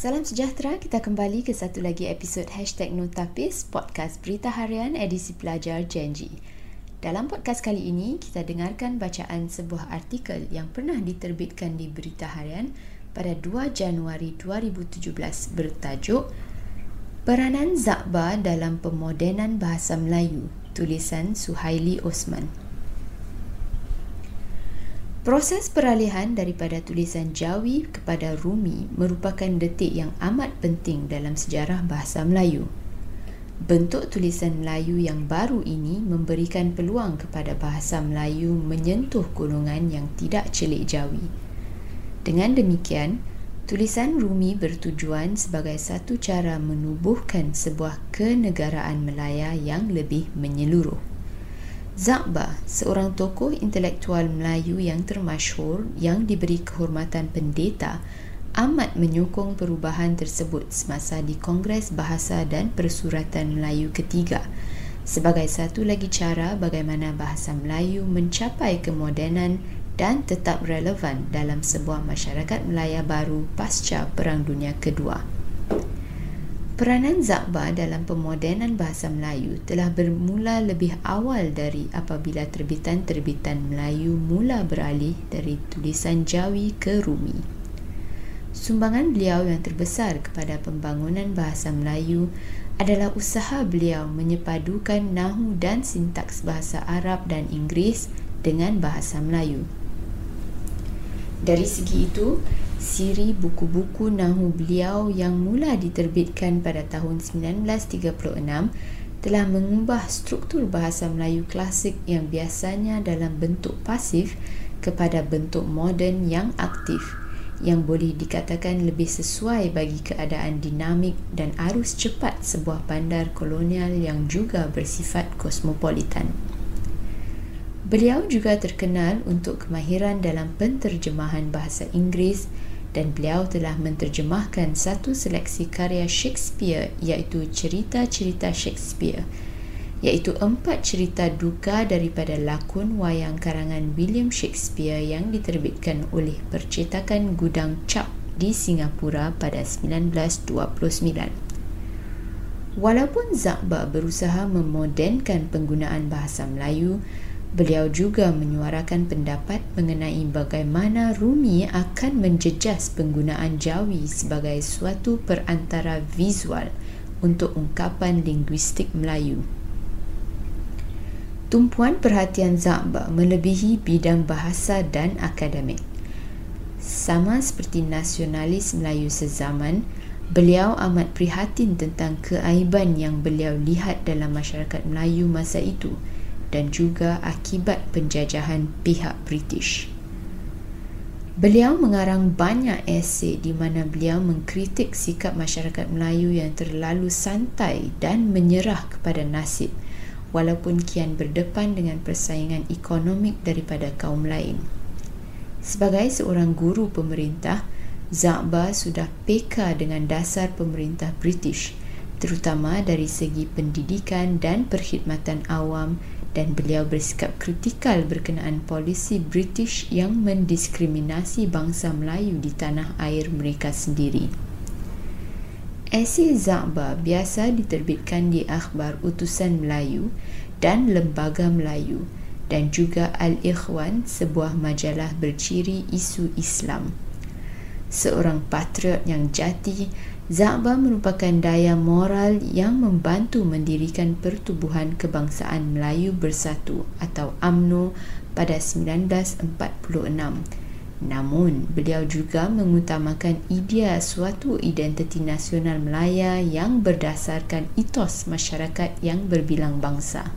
Salam sejahtera, kita kembali ke satu lagi episod Hashtag Notapis, podcast berita harian edisi pelajar Genji. Dalam podcast kali ini, kita dengarkan bacaan sebuah artikel yang pernah diterbitkan di Berita Harian pada 2 Januari 2017 bertajuk Peranan Zakba dalam Pemodenan Bahasa Melayu, tulisan Suhaili Osman. Proses peralihan daripada tulisan Jawi kepada Rumi merupakan detik yang amat penting dalam sejarah bahasa Melayu. Bentuk tulisan Melayu yang baru ini memberikan peluang kepada bahasa Melayu menyentuh golongan yang tidak celik Jawi. Dengan demikian, tulisan Rumi bertujuan sebagai satu cara menubuhkan sebuah kenegaraan Melaya yang lebih menyeluruh. Zakba, seorang tokoh intelektual Melayu yang termasyhur yang diberi kehormatan pendeta, amat menyokong perubahan tersebut semasa di Kongres Bahasa dan Persuratan Melayu ketiga sebagai satu lagi cara bagaimana bahasa Melayu mencapai kemodenan dan tetap relevan dalam sebuah masyarakat Melaya baru pasca Perang Dunia Kedua. Peranan Zakba dalam pemodenan bahasa Melayu telah bermula lebih awal dari apabila terbitan-terbitan Melayu mula beralih dari tulisan Jawi ke Rumi. Sumbangan beliau yang terbesar kepada pembangunan bahasa Melayu adalah usaha beliau menyepadukan nahu dan sintaks bahasa Arab dan Inggeris dengan bahasa Melayu. Dari segi itu, siri buku-buku nahu beliau yang mula diterbitkan pada tahun 1936 telah mengubah struktur bahasa Melayu klasik yang biasanya dalam bentuk pasif kepada bentuk moden yang aktif yang boleh dikatakan lebih sesuai bagi keadaan dinamik dan arus cepat sebuah bandar kolonial yang juga bersifat kosmopolitan. Beliau juga terkenal untuk kemahiran dalam penterjemahan bahasa Inggeris dan beliau telah menterjemahkan satu seleksi karya Shakespeare iaitu cerita-cerita Shakespeare iaitu empat cerita duka daripada lakon wayang karangan William Shakespeare yang diterbitkan oleh percetakan Gudang Cap di Singapura pada 1929. Walaupun Zakba berusaha memodenkan penggunaan bahasa Melayu, Beliau juga menyuarakan pendapat mengenai bagaimana Rumi akan menjejas penggunaan Jawi sebagai suatu perantara visual untuk ungkapan linguistik Melayu. Tumpuan perhatian Zakba melebihi bidang bahasa dan akademik. Sama seperti nasionalis Melayu sezaman, beliau amat prihatin tentang keaiban yang beliau lihat dalam masyarakat Melayu masa itu – dan juga akibat penjajahan pihak British. Beliau mengarang banyak esei di mana beliau mengkritik sikap masyarakat Melayu yang terlalu santai dan menyerah kepada nasib walaupun kian berdepan dengan persaingan ekonomik daripada kaum lain. Sebagai seorang guru pemerintah, Zakba sudah peka dengan dasar pemerintah British terutama dari segi pendidikan dan perkhidmatan awam dan beliau bersikap kritikal berkenaan polisi British yang mendiskriminasi bangsa Melayu di tanah air mereka sendiri. Esei Zakba biasa diterbitkan di akhbar Utusan Melayu dan Lembaga Melayu dan juga Al-Ikhwan, sebuah majalah berciri isu Islam. Seorang patriot yang jati, Zakba merupakan daya moral yang membantu mendirikan Pertubuhan Kebangsaan Melayu Bersatu atau AMNO pada 1946. Namun, beliau juga mengutamakan idea suatu identiti nasional Melaya yang berdasarkan etos masyarakat yang berbilang bangsa.